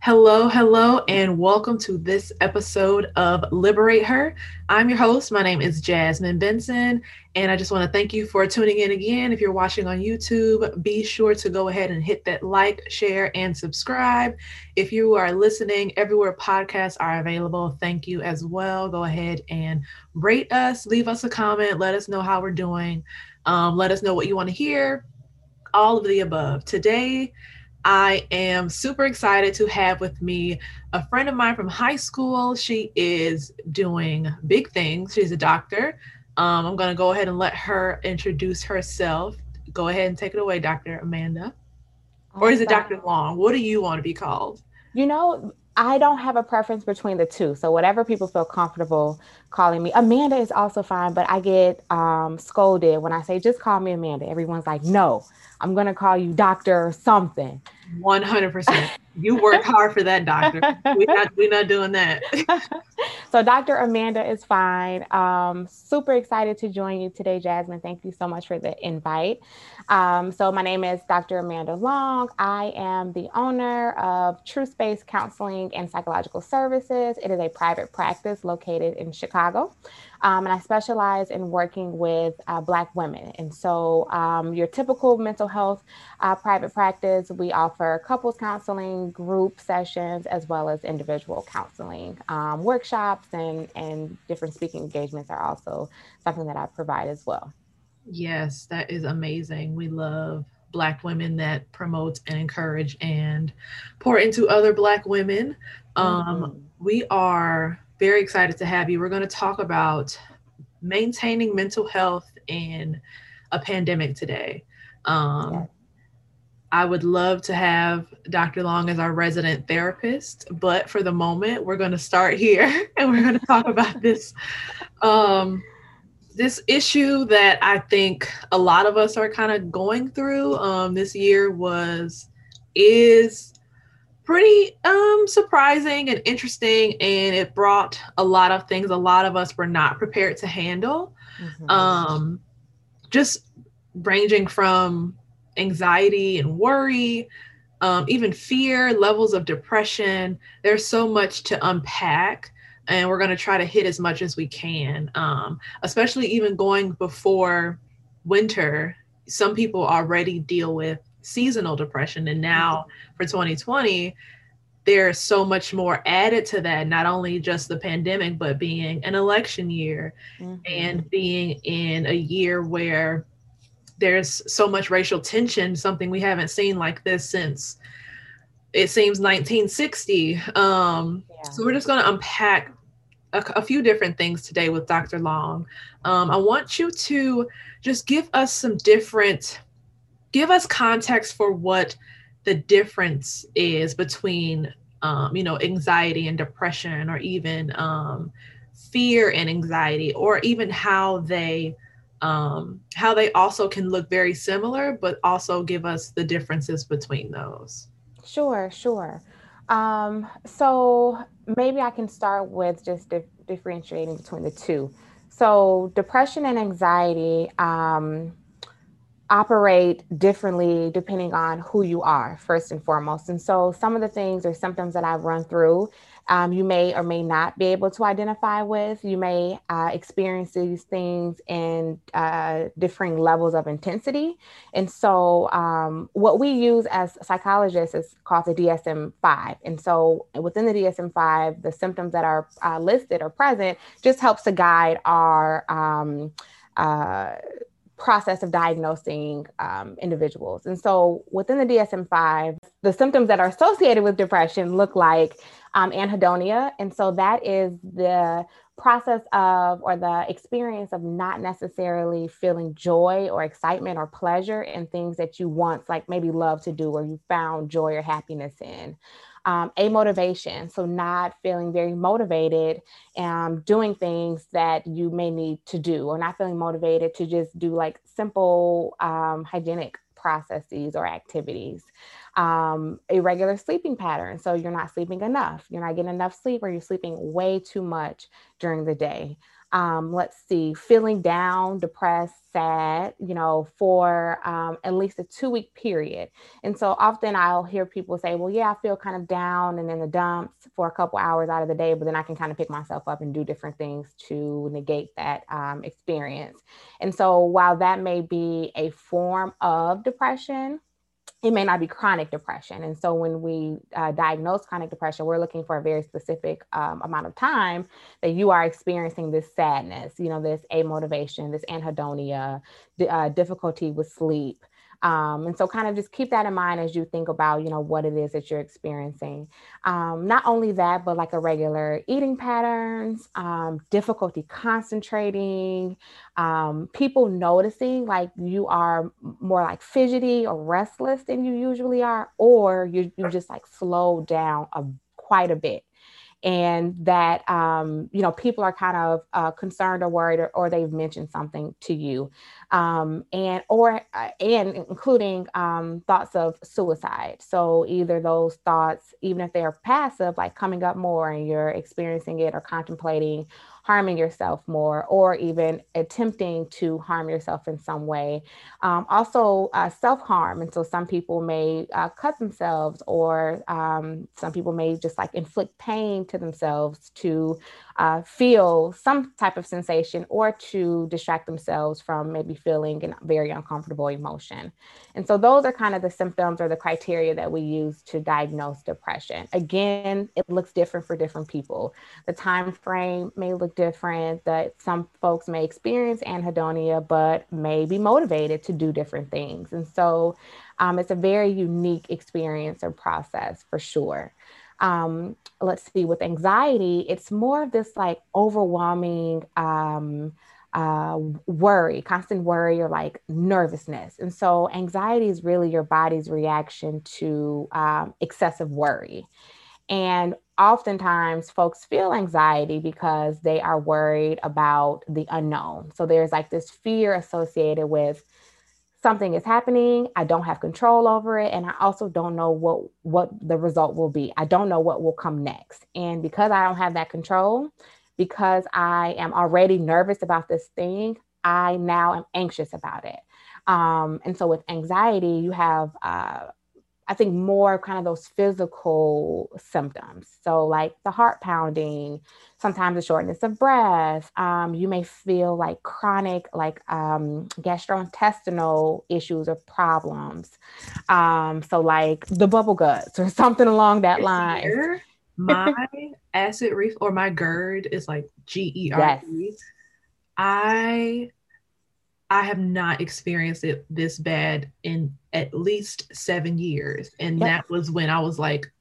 Hello, hello, and welcome to this episode of Liberate Her. I'm your host. My name is Jasmine Benson, and I just want to thank you for tuning in again. If you're watching on YouTube, be sure to go ahead and hit that like, share, and subscribe. If you are listening everywhere podcasts are available, thank you as well. Go ahead and rate us, leave us a comment, let us know how we're doing, um, let us know what you want to hear, all of the above. Today, I am super excited to have with me a friend of mine from high school. She is doing big things. She's a doctor. Um, I'm going to go ahead and let her introduce herself. Go ahead and take it away, Dr. Amanda. Or is it Dr. Long? What do you want to be called? You know, I don't have a preference between the two. So whatever people feel comfortable calling me. Amanda is also fine, but I get um, scolded when I say just call me Amanda. Everyone's like, no, I'm gonna call you doctor or something. 100%. You work hard for that, doctor. We're not, we're not doing that. so, Dr. Amanda is fine. Um, super excited to join you today, Jasmine. Thank you so much for the invite. Um, so, my name is Dr. Amanda Long. I am the owner of True Space Counseling and Psychological Services. It is a private practice located in Chicago. Um, and I specialize in working with uh, Black women. And so, um, your typical mental health uh, private practice, we offer couples counseling, group sessions, as well as individual counseling. Um, workshops and, and different speaking engagements are also something that I provide as well. Yes, that is amazing. We love Black women that promote and encourage and pour into other Black women. Um, mm-hmm. We are very excited to have you. We're going to talk about maintaining mental health in a pandemic today. Um, I would love to have Dr. Long as our resident therapist, but for the moment, we're going to start here and we're going to talk about this um, this issue that I think a lot of us are kind of going through. Um, this year was is pretty um surprising and interesting and it brought a lot of things a lot of us were not prepared to handle mm-hmm. um just ranging from anxiety and worry um, even fear levels of depression there's so much to unpack and we're going to try to hit as much as we can um, especially even going before winter some people already deal with seasonal depression. And now mm-hmm. for 2020, there's so much more added to that, not only just the pandemic, but being an election year mm-hmm. and being in a year where there's so much racial tension, something we haven't seen like this since it seems 1960. Um, yeah. So we're just going to unpack a, a, few different things today with Dr. Long. Um, I want you to just give us some different give us context for what the difference is between um, you know anxiety and depression or even um, fear and anxiety or even how they um, how they also can look very similar but also give us the differences between those. Sure sure. Um, so maybe i can start with just dif- differentiating between the two. So depression and anxiety um, operate differently depending on who you are, first and foremost. And so, some of the things or symptoms that I've run through, um, you may or may not be able to identify with. You may uh, experience these things in uh, differing levels of intensity. And so, um, what we use as psychologists is called the DSM 5. And so, within the DSM 5, the symptoms that are uh, listed or present just helps to guide our um, uh, process of diagnosing um, individuals. And so within the DSM 5, the symptoms that are associated with depression look like um, anhedonia. And so that is the process of or the experience of not necessarily feeling joy or excitement or pleasure in things that you once like maybe love to do or you found joy or happiness in um, motivation, So, not feeling very motivated and um, doing things that you may need to do, or not feeling motivated to just do like simple um, hygienic processes or activities. Um, irregular sleeping patterns. So, you're not sleeping enough, you're not getting enough sleep, or you're sleeping way too much during the day. Um, let's see, feeling down, depressed, sad, you know, for um, at least a two week period. And so often I'll hear people say, well, yeah, I feel kind of down and in the dumps for a couple hours out of the day, but then I can kind of pick myself up and do different things to negate that um, experience. And so while that may be a form of depression, it may not be chronic depression. And so when we uh, diagnose chronic depression, we're looking for a very specific um, amount of time that you are experiencing this sadness, you know, this amotivation, this anhedonia, uh, difficulty with sleep, um, and so kind of just keep that in mind as you think about, you know, what it is that you're experiencing. Um, not only that, but like irregular eating patterns, um, difficulty concentrating, um, people noticing like you are more like fidgety or restless than you usually are, or you, you just like slow down a, quite a bit and that um, you know people are kind of uh, concerned or worried or, or, they've mentioned something to you um, and or uh, and including um, thoughts of suicide so either those thoughts even if they're passive like coming up more and you're experiencing it or contemplating harming yourself more or even attempting to harm yourself in some way. Um, also, uh, self harm. And so some people may uh, cut themselves, or um, some people may just like inflict pain to themselves to uh, feel some type of sensation or to distract themselves from maybe feeling a very uncomfortable emotion. And so those are kind of the symptoms or the criteria that we use to diagnose depression. Again, it looks different for different people. The time frame may look different, that some folks may experience anhedonia, but may be motivated to do different things. And so um, it's a very unique experience or process for sure um, let's see, with anxiety, it's more of this like overwhelming um, uh, worry, constant worry, or like nervousness. And so, anxiety is really your body's reaction to um, excessive worry. And oftentimes, folks feel anxiety because they are worried about the unknown. So, there's like this fear associated with something is happening i don't have control over it and i also don't know what what the result will be i don't know what will come next and because i don't have that control because i am already nervous about this thing i now am anxious about it um, and so with anxiety you have uh, I think more kind of those physical symptoms. So, like the heart pounding, sometimes the shortness of breath. Um, you may feel like chronic, like um, gastrointestinal issues or problems. Um, so, like the bubble guts or something along that line. My acid reflux or my GERD is like G E R D. I I have not experienced it this bad in at least seven years. And yep. that was when I was like,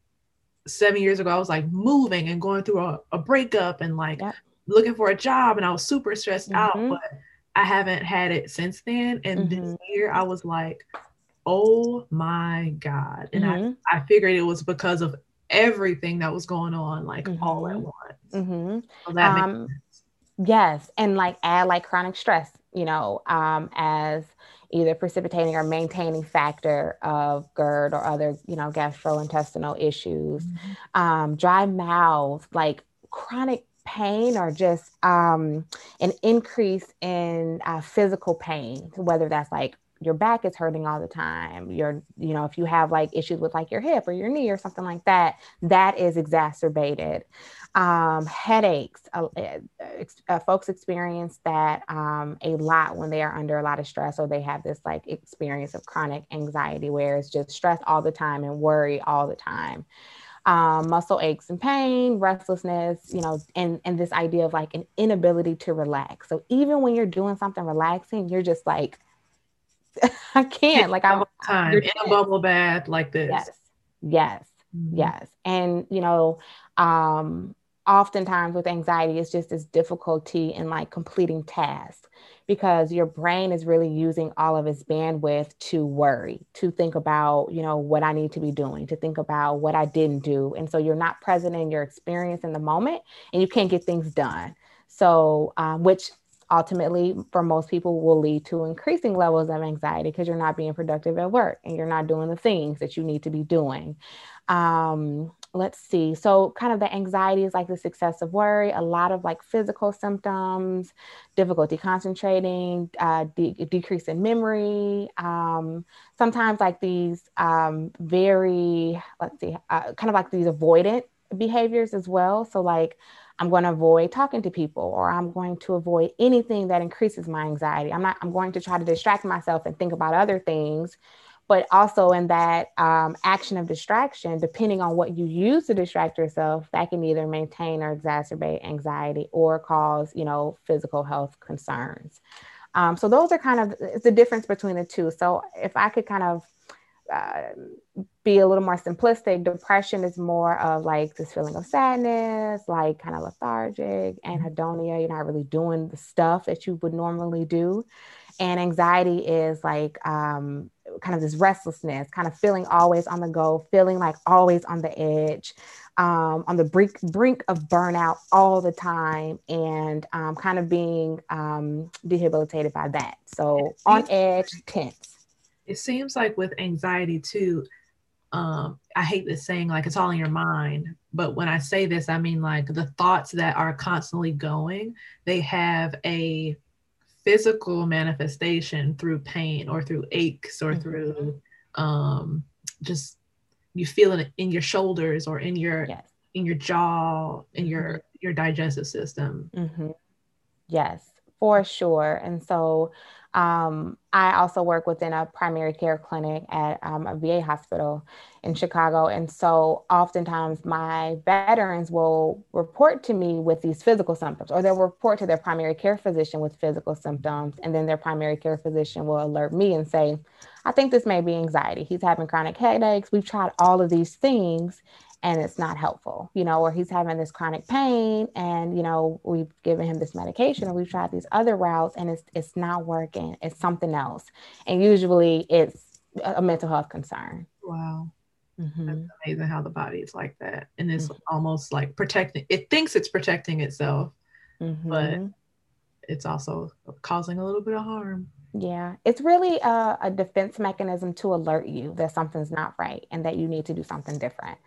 seven years ago, I was like moving and going through a, a breakup and like yep. looking for a job. And I was super stressed mm-hmm. out, but I haven't had it since then. And mm-hmm. this year, I was like, oh my God. And mm-hmm. I, I figured it was because of everything that was going on, like all at mm-hmm. once. Mm-hmm. So that um, Yes. And like add like chronic stress you know, um, as either precipitating or maintaining factor of GERD or other, you know, gastrointestinal issues, mm-hmm. um, dry mouth, like chronic pain or just um, an increase in uh, physical pain, whether that's like your back is hurting all the time your you know if you have like issues with like your hip or your knee or something like that that is exacerbated um, headaches uh, uh, folks experience that um, a lot when they are under a lot of stress or they have this like experience of chronic anxiety where it's just stress all the time and worry all the time um, muscle aches and pain, restlessness, you know, and and this idea of like an inability to relax. So even when you're doing something relaxing, you're just like I can't. Like I'm time in a bubble bath like this. Yes. Yes. Mm-hmm. Yes. And you know, um, oftentimes with anxiety, it's just this difficulty in like completing tasks because your brain is really using all of its bandwidth to worry, to think about, you know, what I need to be doing, to think about what I didn't do. And so you're not present in your experience in the moment and you can't get things done. So, um, which ultimately for most people will lead to increasing levels of anxiety because you're not being productive at work and you're not doing the things that you need to be doing um, let's see. So, kind of the anxiety is like this excessive worry, a lot of like physical symptoms, difficulty concentrating, uh, de- decrease in memory. Um, sometimes, like these um, very, let's see, uh, kind of like these avoidant behaviors as well. So, like, I'm going to avoid talking to people or I'm going to avoid anything that increases my anxiety. I'm not, I'm going to try to distract myself and think about other things but also in that um, action of distraction, depending on what you use to distract yourself, that can either maintain or exacerbate anxiety or cause, you know, physical health concerns. Um, so those are kind of it's the difference between the two. So if I could kind of uh, be a little more simplistic, depression is more of like this feeling of sadness, like kind of lethargic, anhedonia. You're not really doing the stuff that you would normally do. And anxiety is like um, kind of this restlessness, kind of feeling always on the go, feeling like always on the edge, um, on the brink brink of burnout all the time, and um, kind of being um, debilitated by that. So on edge, tense. It seems like with anxiety too. Um, I hate this saying like it's all in your mind, but when I say this, I mean like the thoughts that are constantly going, they have a physical manifestation through pain or through aches or mm-hmm. through um, just you feel it in your shoulders or in your yes. in your jaw in your mm-hmm. your digestive system mm-hmm. yes for sure and so um, I also work within a primary care clinic at um, a VA hospital in Chicago. And so oftentimes my veterans will report to me with these physical symptoms, or they'll report to their primary care physician with physical symptoms. And then their primary care physician will alert me and say, I think this may be anxiety. He's having chronic headaches. We've tried all of these things and it's not helpful, you know, or he's having this chronic pain and, you know, we've given him this medication or we've tried these other routes and it's, it's not working. It's something else. And usually it's a mental health concern. Wow. Mm-hmm. That's amazing how the body is like that. And it's mm-hmm. almost like protecting, it thinks it's protecting itself, mm-hmm. but it's also causing a little bit of harm. Yeah, it's really a, a, defense mechanism to alert you that something's not right and that you need to do something different.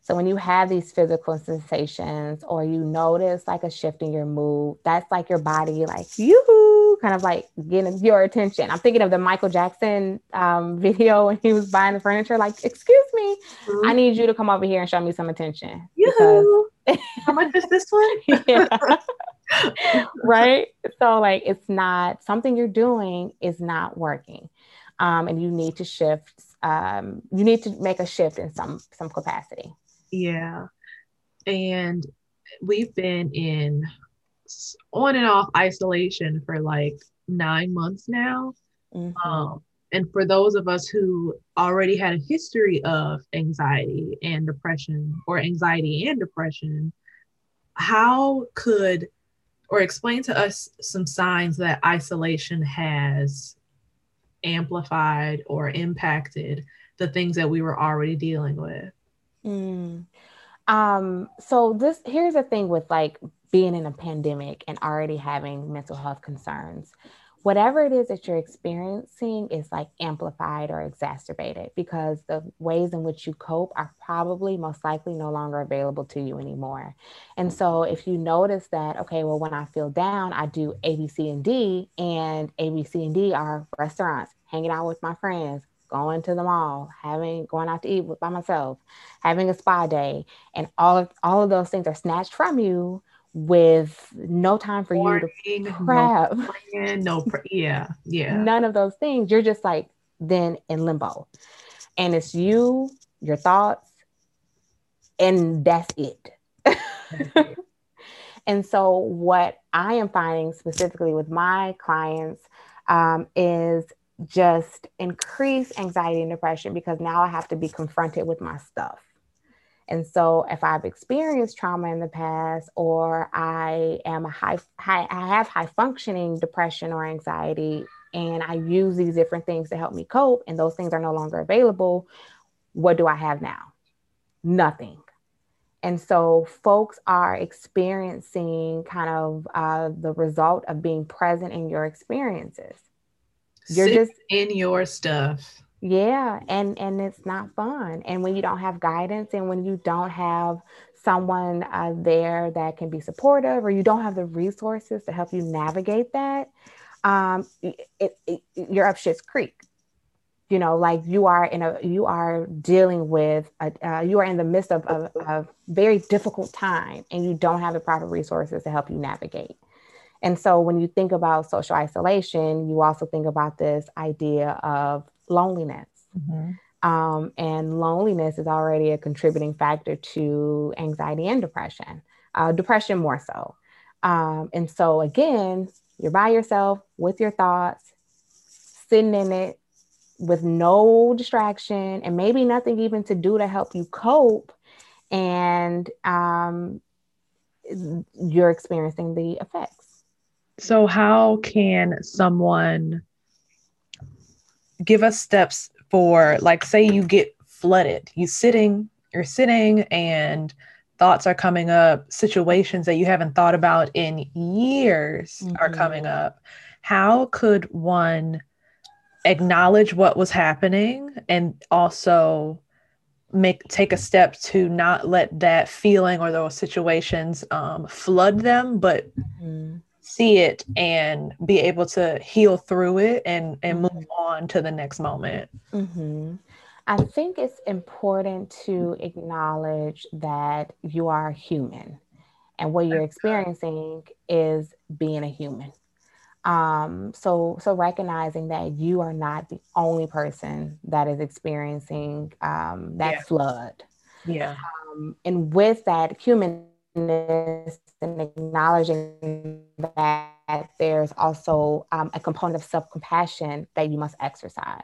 So when you have these physical sensations or you notice like a shift in your mood, that's like your body like you kind of like getting your attention. I'm thinking of the Michael Jackson um, video when he was buying the furniture. Like, excuse me, mm-hmm. I need you to come over here and show me some attention. Yoo-hoo. How much is this one? yeah. right. So like, it's not something you're doing is not working, um, and you need to shift. Um, you need to make a shift in some some capacity. Yeah. And we've been in on and off isolation for like nine months now. Mm-hmm. Um, and for those of us who already had a history of anxiety and depression, or anxiety and depression, how could or explain to us some signs that isolation has amplified or impacted the things that we were already dealing with? Mm. Um, so this here's the thing with like being in a pandemic and already having mental health concerns. Whatever it is that you're experiencing is like amplified or exacerbated because the ways in which you cope are probably most likely no longer available to you anymore. And so if you notice that, okay, well, when I feel down, I do A, B, C, and D, and A, B, C, and D are restaurants, hanging out with my friends, going to the mall, having going out to eat by myself, having a spa day, and all of all of those things are snatched from you with no time for Morning, you to prep. No, plan, no yeah, yeah. None of those things. You're just like then in limbo. And it's you, your thoughts, and that's it. and so what I am finding specifically with my clients um, is just increased anxiety and depression because now I have to be confronted with my stuff. And so if I've experienced trauma in the past or I am a high, high I have high functioning depression or anxiety and I use these different things to help me cope and those things are no longer available, what do I have now? Nothing. And so folks are experiencing kind of uh, the result of being present in your experiences you're Sit just in your stuff. Yeah, and and it's not fun. And when you don't have guidance, and when you don't have someone uh, there that can be supportive, or you don't have the resources to help you navigate that, um, it, it, you're up shit's creek. You know, like you are in a you are dealing with a, uh, you are in the midst of a, a very difficult time, and you don't have the proper resources to help you navigate. And so when you think about social isolation, you also think about this idea of loneliness. Mm-hmm. Um, and loneliness is already a contributing factor to anxiety and depression, uh, depression more so. Um, and so, again, you're by yourself with your thoughts, sitting in it with no distraction and maybe nothing even to do to help you cope. And um, you're experiencing the effects. So, how can someone give us steps for like say you get flooded. You sitting you're sitting and thoughts are coming up. Situations that you haven't thought about in years mm-hmm. are coming up. How could one acknowledge what was happening and also make take a step to not let that feeling or those situations um, flood them but mm-hmm see it and be able to heal through it and and mm-hmm. move on to the next moment mm-hmm. i think it's important to acknowledge that you are human and what you're experiencing is being a human um, so so recognizing that you are not the only person that is experiencing um, that yeah. flood yeah um, and with that and acknowledging that there's also um, a component of self compassion that you must exercise.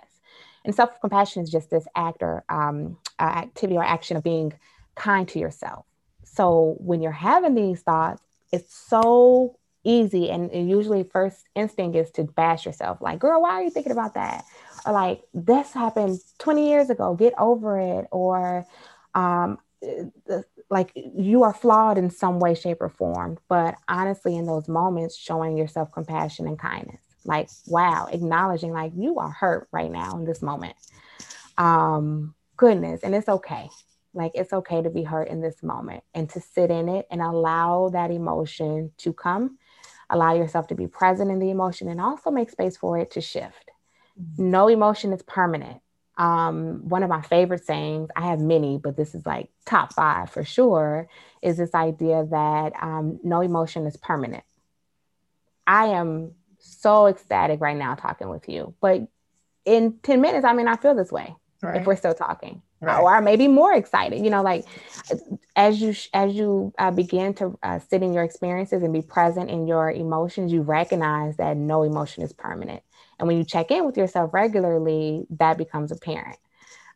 And self compassion is just this act or um, activity or action of being kind to yourself. So when you're having these thoughts, it's so easy. And, and usually, first instinct is to bash yourself like, girl, why are you thinking about that? Or like, this happened 20 years ago, get over it. Or, um, like you are flawed in some way, shape, or form. But honestly, in those moments, showing yourself compassion and kindness, like, wow, acknowledging like you are hurt right now in this moment. Um, goodness, and it's okay. Like it's okay to be hurt in this moment and to sit in it and allow that emotion to come. Allow yourself to be present in the emotion and also make space for it to shift. Mm-hmm. No emotion is permanent um, one of my favorite sayings, I have many, but this is like top five for sure, is this idea that um, no emotion is permanent. I am so ecstatic right now talking with you, but in 10 minutes, I may not feel this way right. if we're still talking. Right. or maybe more excited you know like as you as you uh, begin to uh, sit in your experiences and be present in your emotions you recognize that no emotion is permanent and when you check in with yourself regularly, that becomes apparent.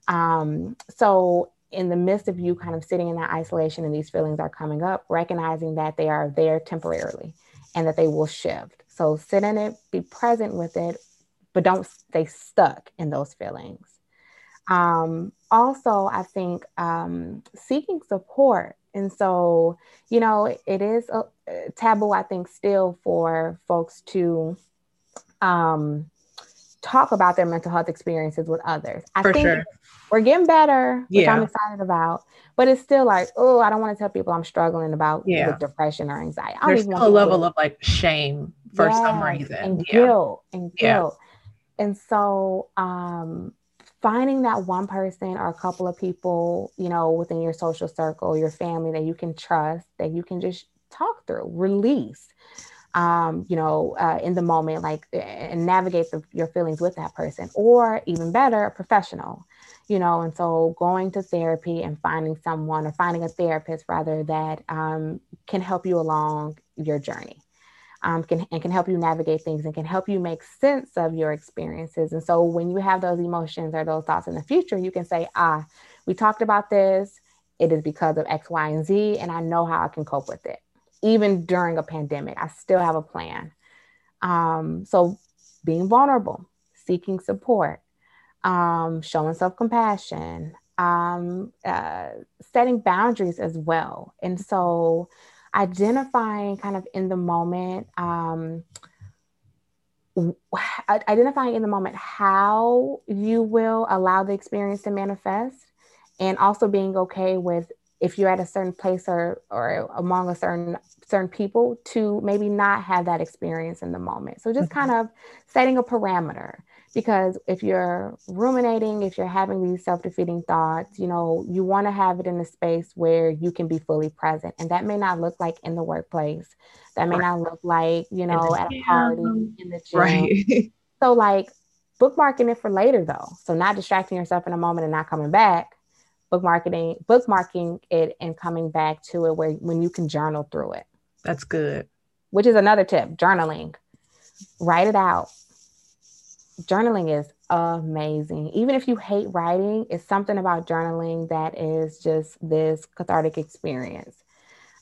Um, so, in the midst of you kind of sitting in that isolation and these feelings are coming up, recognizing that they are there temporarily and that they will shift. So, sit in it, be present with it, but don't stay stuck in those feelings. Um, also, I think um, seeking support. And so, you know, it is a, taboo, I think, still for folks to um, talk about their mental health experiences with others. I For think sure. we're getting better, which yeah. I'm excited about. But it's still like, oh, I don't want to tell people I'm struggling about yeah. with depression or anxiety. I There's still a level of like shame for yes, some reason. And yeah. guilt and guilt. And so um finding that one person or a couple of people, you know, within your social circle, your family that you can trust, that you can just talk through, release um, you know, uh, in the moment, like, and navigate the, your feelings with that person, or even better, a professional, you know. And so, going to therapy and finding someone or finding a therapist rather that um, can help you along your journey. Um, can, and can help you navigate things and can help you make sense of your experiences. And so when you have those emotions or those thoughts in the future, you can say, ah, we talked about this. It is because of X, Y, and Z, and I know how I can cope with it even during a pandemic. I still have a plan. Um, so being vulnerable, seeking support, um, showing self compassion, um, uh, setting boundaries as well. And so identifying kind of in the moment um, identifying in the moment how you will allow the experience to manifest and also being okay with if you're at a certain place or or among a certain certain people to maybe not have that experience in the moment. So just mm-hmm. kind of setting a parameter because if you're ruminating if you're having these self-defeating thoughts you know you want to have it in a space where you can be fully present and that may not look like in the workplace. That may not look like you know at a party in the gym. Right. so like bookmarking it for later though. So not distracting yourself in a moment and not coming back. Bookmarking bookmarking it and coming back to it where when you can journal through it that's good which is another tip journaling write it out journaling is amazing. Even if you hate writing, it's something about journaling that is just this cathartic experience.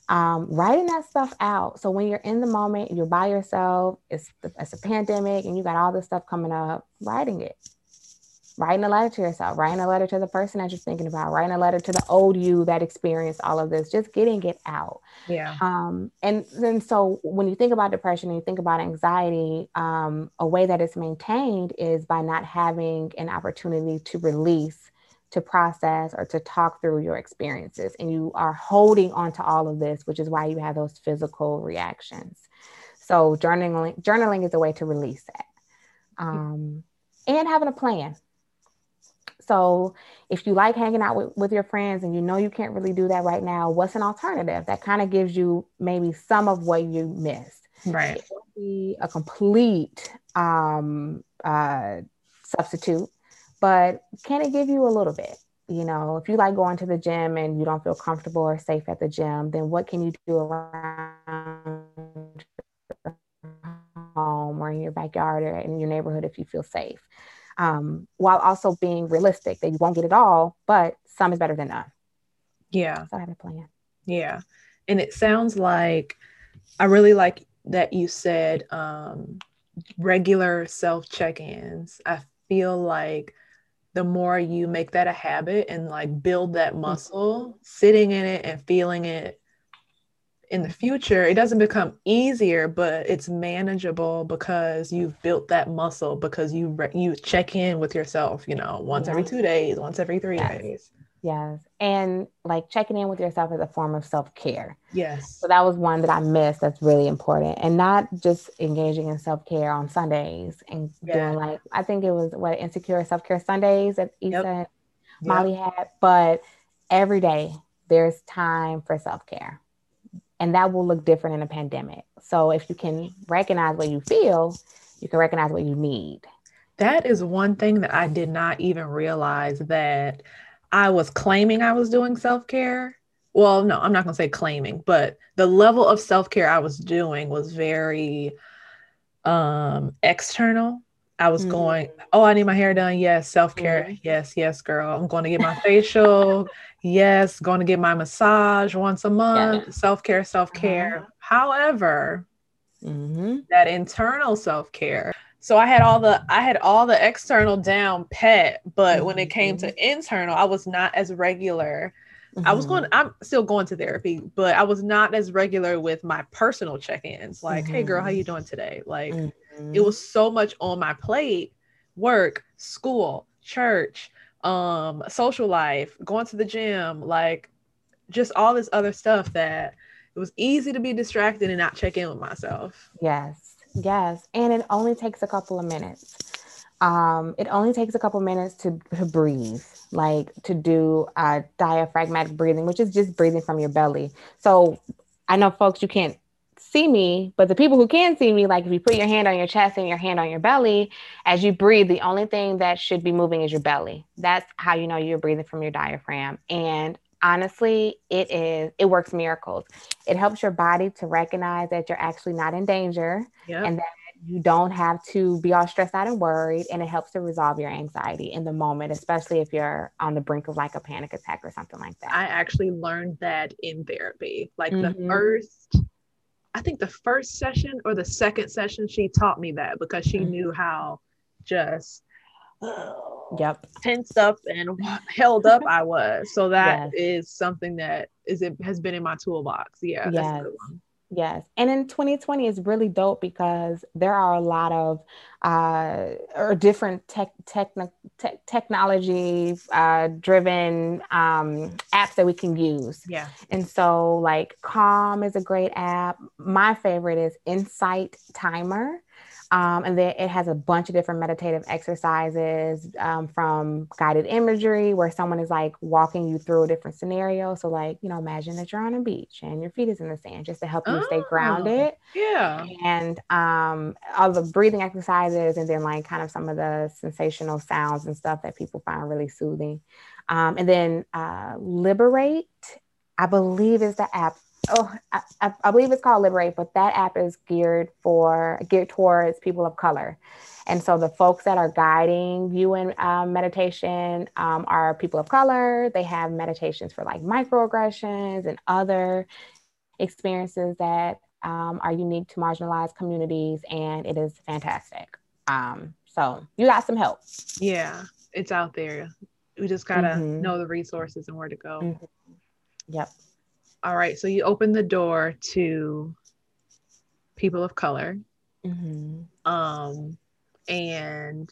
Um, writing that stuff out. So when you're in the moment, you're by yourself, it's, it's a pandemic and you got all this stuff coming up, writing it writing a letter to yourself, writing a letter to the person that you're thinking about, writing a letter to the old you that experienced all of this, just getting it out. Yeah. Um, and then so when you think about depression and you think about anxiety, um, a way that it's maintained is by not having an opportunity to release, to process, or to talk through your experiences. And you are holding on to all of this, which is why you have those physical reactions. So journaling, journaling is a way to release that. Um, and having a plan so if you like hanging out with, with your friends and you know you can't really do that right now, what's an alternative that kind of gives you maybe some of what you missed? Right. It won't be a complete um, uh, substitute, but can it give you a little bit? You know, if you like going to the gym and you don't feel comfortable or safe at the gym, then what can you do around home or in your backyard or in your neighborhood if you feel safe? Um, while also being realistic that you won't get it all, but some is better than none. Yeah. So I have a plan. Yeah. And it sounds like I really like that you said um, regular self check ins. I feel like the more you make that a habit and like build that mm. muscle, mm-hmm. sitting in it and feeling it in the future, it doesn't become easier, but it's manageable because you've built that muscle because you re- you check in with yourself, you know, once every two days, once every three yes. days. Yes. And like checking in with yourself is a form of self care. Yes. So that was one that I missed that's really important. And not just engaging in self care on Sundays and yeah. doing like, I think it was what Insecure Self Care Sundays that Issa yep. and Molly yep. had, but every day there's time for self care and that will look different in a pandemic. So if you can recognize what you feel, you can recognize what you need. That is one thing that I did not even realize that I was claiming I was doing self care. Well, no, I'm not going to say claiming, but the level of self care I was doing was very um external. I was mm-hmm. going, oh, I need my hair done. Yes, self care. Mm-hmm. Yes, yes, girl. I'm going to get my facial. Yes, going to get my massage once a month, yeah. self care, self care. Uh-huh. However, mm-hmm. that internal self care. So I had all the I had all the external down pet, but mm-hmm. when it came to mm-hmm. internal, I was not as regular. Mm-hmm. I was going. Mm-hmm. I'm still going to therapy, but I was not as regular with my personal check-ins. Like, hey, girl, how you doing today? Like, it was so much on my plate: work, school, church, um social life going to the gym like just all this other stuff that it was easy to be distracted and not check in with myself. Yes yes and it only takes a couple of minutes. Um it only takes a couple minutes to, to breathe like to do uh diaphragmatic breathing which is just breathing from your belly. So i know folks you can't see me, but the people who can see me, like if you put your hand on your chest and your hand on your belly, as you breathe, the only thing that should be moving is your belly. That's how you know you're breathing from your diaphragm. And honestly, it is, it works miracles. It helps your body to recognize that you're actually not in danger yep. and that you don't have to be all stressed out and worried. And it helps to resolve your anxiety in the moment, especially if you're on the brink of like a panic attack or something like that. I actually learned that in therapy. Like mm-hmm. the first I think the first session or the second session, she taught me that because she mm-hmm. knew how just yep tensed up and held up I was. So that yes. is something that is it has been in my toolbox. Yeah, yes. Yes. And in 2020 is really dope because there are a lot of uh, or different tech, techn- te- technology uh, driven um, apps that we can use. Yeah. And so like Calm is a great app. My favorite is Insight Timer. Um, and then it has a bunch of different meditative exercises um, from guided imagery where someone is like walking you through a different scenario. So, like, you know, imagine that you're on a beach and your feet is in the sand just to help you oh, stay grounded. Yeah. And um, all the breathing exercises and then like kind of some of the sensational sounds and stuff that people find really soothing. Um, and then uh, Liberate, I believe is the app oh I, I, believe it's called liberate but that app is geared for geared towards people of color. And so the folks that are guiding you in um, meditation um, are people of color. They have meditations for like microaggressions and other experiences that um, are unique to marginalized communities and it is fantastic. Um, so you got some help. Yeah it's out there. We just gotta mm-hmm. know the resources and where to go. Mm-hmm. yep all right, so you open the door to people of color. Mm-hmm. Um, and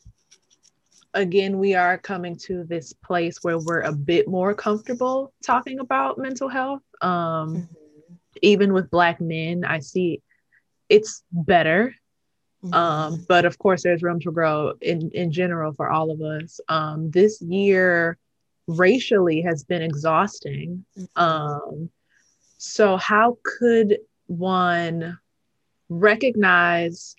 again, we are coming to this place where we're a bit more comfortable talking about mental health. Um, mm-hmm. Even with Black men, I see it's better. Mm-hmm. Um, but of course, there's room to grow in, in general for all of us. Um, this year, racially, has been exhausting. Mm-hmm. Um, so, how could one recognize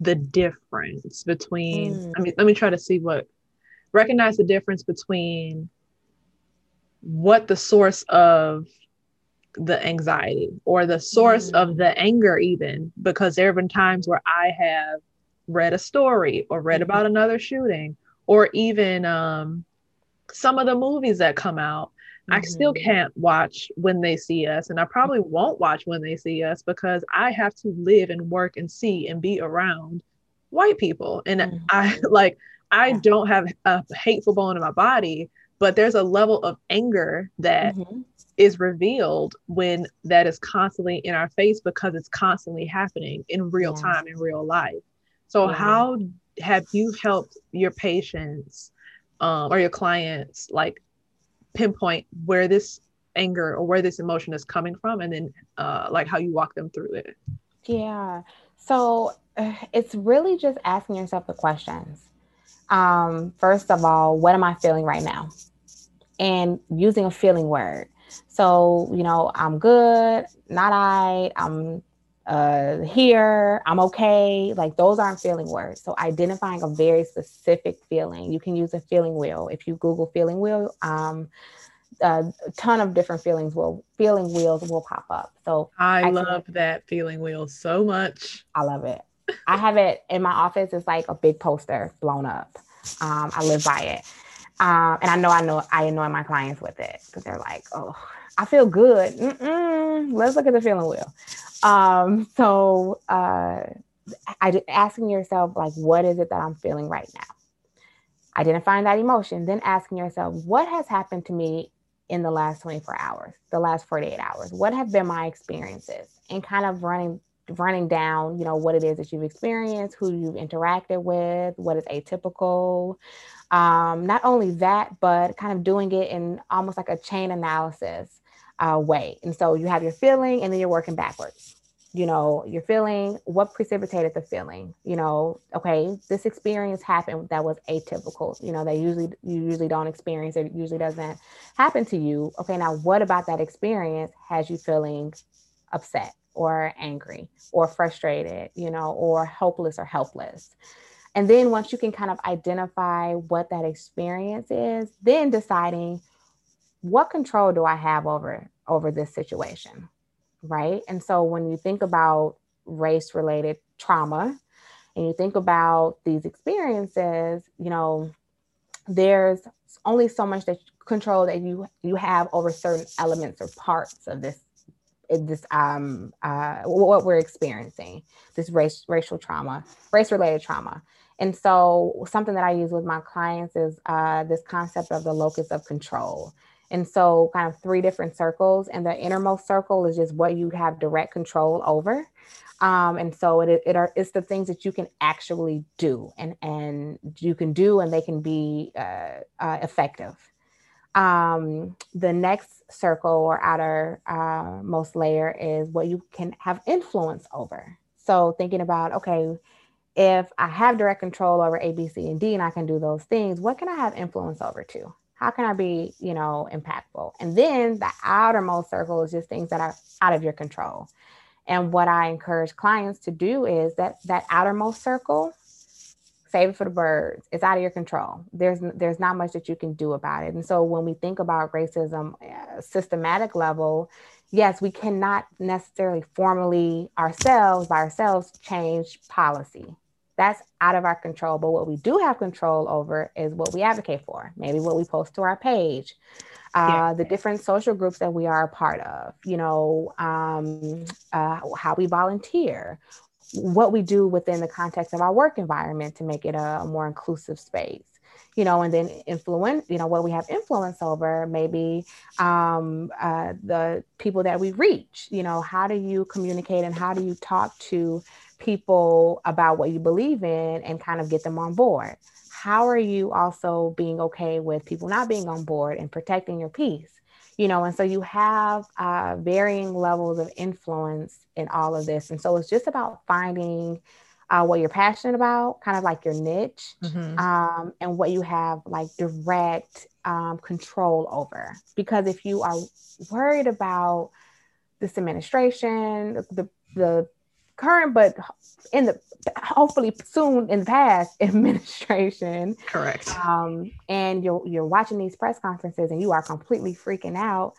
the difference between? Mm. I mean, let me try to see what recognize the difference between what the source of the anxiety or the source mm. of the anger, even because there have been times where I have read a story or read mm-hmm. about another shooting or even um, some of the movies that come out Mm-hmm. I still mm-hmm. can't watch when they see us, and I probably won't watch when they see us because I have to live and work and see and be around white people. And mm-hmm. I like, I don't have a hateful bone in my body, but there's a level of anger that mm-hmm. is revealed when that is constantly in our face because it's constantly happening in real yeah. time in real life. So, how have you helped your patients um, or your clients like pinpoint where this anger or where this emotion is coming from and then uh, like how you walk them through it. Yeah. So uh, it's really just asking yourself the questions. Um, first of all what am i feeling right now? And using a feeling word. So you know i'm good not i i'm uh here i'm okay. Like those aren't feeling words. So identifying a very specific feeling you can use a feeling wheel. If you google feeling wheel um a ton of different feelings will feeling wheels will pop up. So i, I love that feeling wheel so much. I love it. I have it in my office. It's like a big poster blown up. Um i live by it um and i know i know i annoy my clients with it because they're like oh I feel good. Mm-mm. Let's look at the feeling wheel. Um, so uh, I, asking yourself, like, what is it that I'm feeling right now? Identifying that emotion, then asking yourself, what has happened to me in the last 24 hours, the last 48 hours? What have been my experiences? And kind of running running down, you know, what it is that you've experienced, who you've interacted with, what is atypical. Um, not only that, but kind of doing it in almost like a chain analysis uh, way. And so you have your feeling and then you're working backwards. You know, you're feeling what precipitated the feeling. You know, okay, this experience happened that was atypical. You know, that usually you usually don't experience. It usually doesn't happen to you. Okay, now what about that experience has you feeling upset or angry or frustrated? You know, or hopeless or helpless. And then once you can kind of identify what that experience is, then deciding what control do I have over over this situation? Right? And so when you think about race related trauma and you think about these experiences, you know, there's only so much that control that you you have over certain elements or parts of this this um uh what we're experiencing this race racial trauma race related trauma. And so something that i use with my clients is uh this concept of the locus of control. And so, kind of three different circles, and the innermost circle is just what you have direct control over. Um, and so it, it are it's the things that you can actually do and and you can do and they can be uh, uh, effective um, the next circle or outer uh, most layer is what you can have influence over. So thinking about okay if i have direct control over a b c and d and i can do those things what can i have influence over too how can i be you know impactful? And then the outermost circle is just things that are out of your control. And what I encourage clients to do is that that outermost circle, save it for the birds. It's out of your control. There's there's not much that you can do about it. And so when we think about racism, uh, systematic level, yes, we cannot necessarily formally ourselves by ourselves change policy. That's out of our control. But what we do have control over is what we advocate for. Maybe what we post to our page, uh, yeah. the different social groups that we are a part of, you know, um, uh, how we volunteer, what we do within the context of our work environment to make it a, a more inclusive space you know, and then influence, you know, what we have influence over, maybe um, uh, the people that we reach, you know, how do you communicate and how do you talk to people about what you believe in and kind of get them on board? how are you also being okay with people not being on board and protecting your peace? You know, and so you have uh, varying levels of influence in all of this. And so it's just about finding uh, what you're passionate about, kind of like your niche, mm-hmm. um, and what you have like direct um, control over. Because if you are worried about this administration, the, the current, but in the hopefully soon in the past administration. Correct. Um, and you're you're watching these press conferences and you are completely freaking out.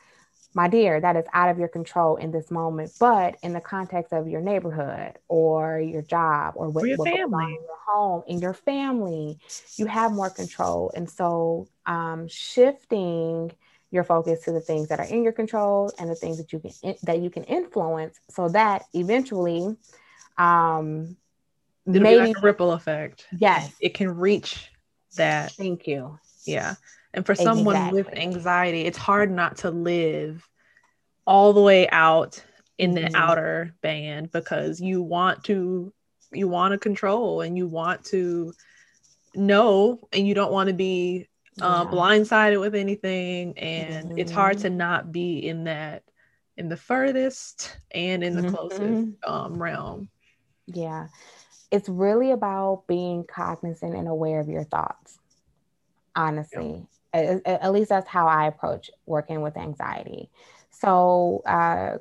My dear, that is out of your control in this moment. But in the context of your neighborhood or your job or what, or your what family, in your home, in your family, you have more control. And so um, shifting your focus to the things that are in your control and the things that you can that you can influence so that eventually um It'll maybe like ripple effect. Yes. It can reach that. Thank you. Yeah. And for someone exactly. with anxiety it's hard not to live all the way out in mm-hmm. the outer band because you want to you want to control and you want to know and you don't want to be uh, blindsided with anything and mm-hmm. it's hard to mm-hmm. not be in that in the furthest and in the mm-hmm. closest um, realm yeah it's really about being cognizant and aware of your thoughts honestly at, at, least that's how i approach working with anxiety so uh,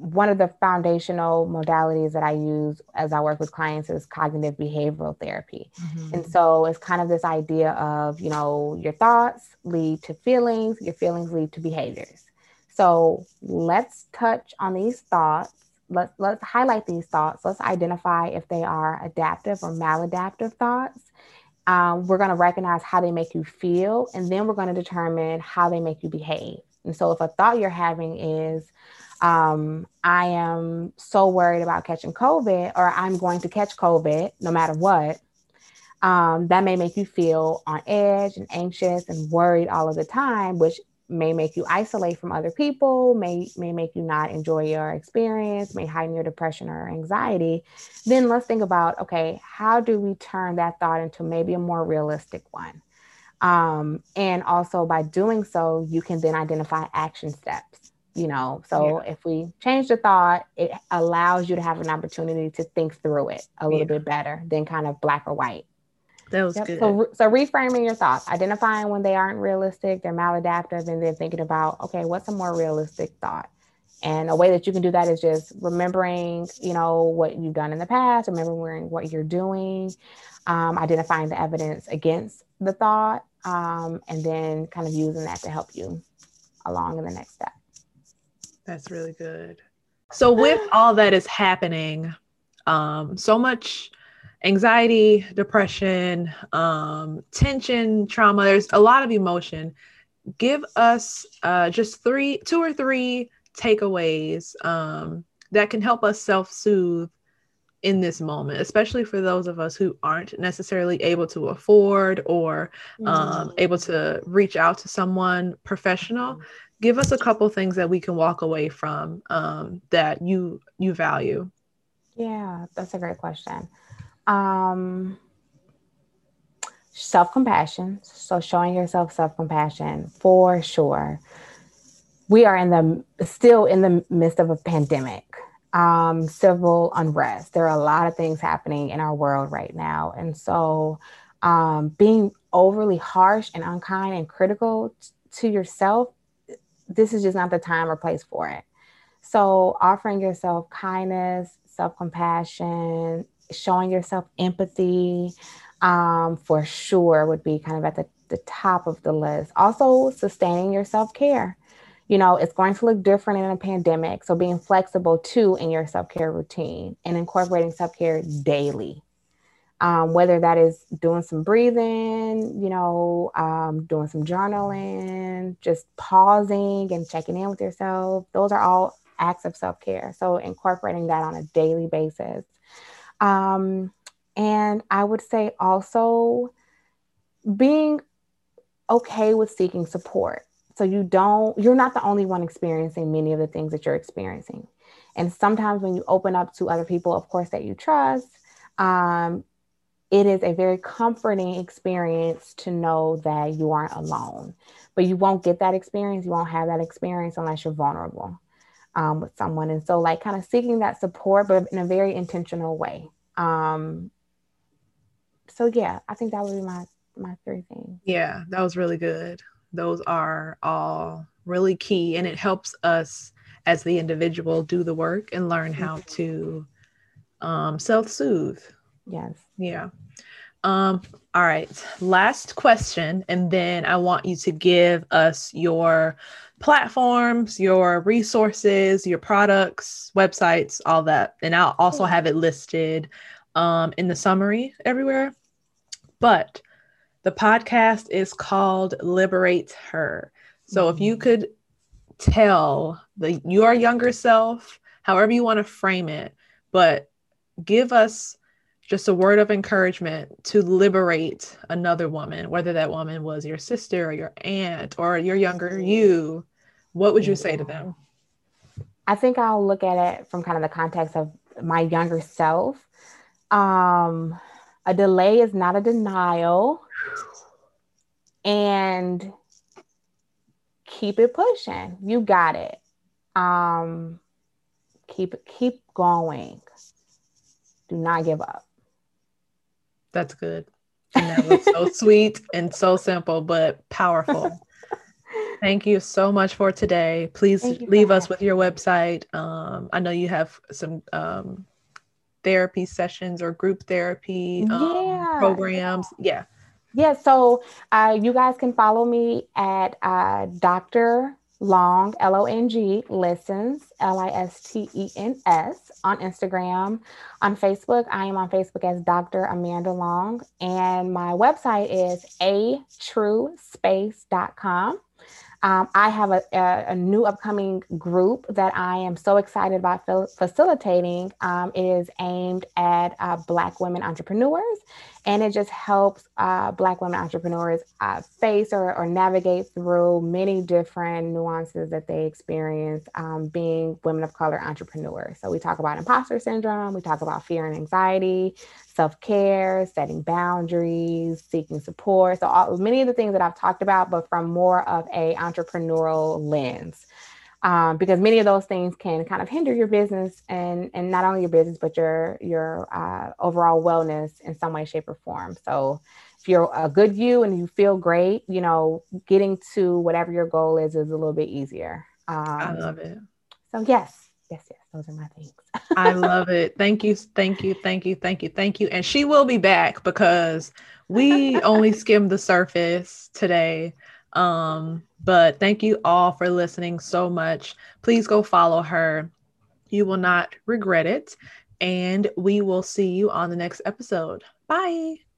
one of the foundational modalities that I use as I work with clients is cognitive behavioral therapy. Mm-hmm. And so it's kind of this idea of, you know, your thoughts lead to feelings, your feelings lead to behaviors. So let's touch on these thoughts. Let's let's highlight these thoughts. Let's identify if they are adaptive or maladaptive thoughts. Um, we're going to recognize how they make you feel, and then we're going to determine how they make you behave. And so, if a thought you're having is, um, I am so worried about catching COVID or I'm going to catch COVID no matter what, um, that may make you feel on edge and anxious and worried all of the time, which may make you isolate from other people, may, may make you not enjoy your experience, may heighten your depression or anxiety. Then let's think about okay, how do we turn that thought into maybe a more realistic one? Um, and also by doing so, you can then identify action steps you know so yeah. if we change the thought it allows you to have an opportunity to think through it a little yeah. bit better than kind of black or white that was yep. good so, so reframing your thoughts identifying when they aren't realistic they're maladaptive and then thinking about okay what's a more realistic thought and a way that you can do that is just remembering you know what you've done in the past remembering what you're doing um, identifying the evidence against the thought um, and then kind of using that to help you along in the next step that's really good. So with all that is happening, um, so much anxiety, depression, um, tension, trauma, there's a lot of emotion. Give us uh, just three, two or three takeaways um, that can help us self-soothe in this moment, especially for those of us who aren't necessarily able to afford or um, mm-hmm. able to reach out to someone professional. Mm-hmm. Give us a couple things that we can walk away from um, that you you value. Yeah, that's a great question. Um, self compassion. So showing yourself self compassion for sure. We are in the still in the midst of a pandemic um, civil unrest. There are a lot of things happening in our world right now. And so um, being overly harsh and unkind and critical t- to yourself, this is just not the time or place for it. So offering yourself kindness, self compassion, showing yourself empathy um, for sure would be kind of at the, the top of the list. Also, sustaining your self care you know, it's going to look different in a pandemic. So being flexible too in your self care routine and incorporating self care daily. Um, whether that is doing some breathing, you know, um, doing some journaling, just pausing and checking in with yourself. Those are all acts of self care. So incorporating that on a daily basis. Um, and I would say also being okay with seeking support. So you don't, you're not the only one experiencing many of the things that you're experiencing. And sometimes when you open up to other people, of course, that you trust, um, it is a very comforting experience to know that you aren't alone. But you won't get that experience, you won't have that experience unless you're vulnerable um, with someone. And so, like, kind of seeking that support, but in a very intentional way. Um, so, yeah, I think that would be my my three things. Yeah, that was really good those are all really key and it helps us as the individual do the work and learn how mm-hmm. to um, self-soothe. Yes. Yeah. Um, all right last question and then i want you to give us your platforms your resources your products websites all that and i'll also have it listed um, in the summary everywhere. But the podcast is called Liberate Her. So if you mm-hmm. could tell the your younger self, however you want to frame it, but give us just a word of encouragement to liberate another woman, whether that woman was your sister or your aunt or your younger you, what would you say to them? I think I'll look at it from kind of the context of my younger self. Um, a delay is not a denial and keep it pushing. You got it. Um, keep keep going. Do not give up. That's good. And that was so sweet and so simple, but powerful. Thank you so much for today. Please leave us with your website. Um, I know you have some um, therapy sessions or group therapy um, yeah. programs. Yeah. Yeah, so uh, you guys can follow me at uh, Dr. Long, L O N G, listens, L I S T E N S, on Instagram. On Facebook, I am on Facebook as Dr. Amanda Long, and my website is a truespace.com. Um, I have a, a, a, new upcoming group that I am so excited about facilitating. Um, it is aimed at uh, Black women entrepreneurs, and it just helps uh, Black women entrepreneurs uh, face or, or, navigate through many different nuances that they experience um, being women of color entrepreneurs. So, we talk about imposter syndrome, we talk about fear and anxiety, self care, setting boundaries, seeking support. So, all, many of the things that I've talked about, but from more of a entrepreneurial lens. Um, because many of those things can kind of hinder your business and and not only your business but your your uh, overall wellness in some way shape or form so if you're a good you and you feel great you know getting to whatever your goal is is a little bit easier um, i love it so yes yes yes those are my things i love it thank you thank you thank you thank you thank you and she will be back because we only skimmed the surface today um, but thank you all for listening so much. Please go follow her. You will not regret it. And we will see you on the next episode. Bye.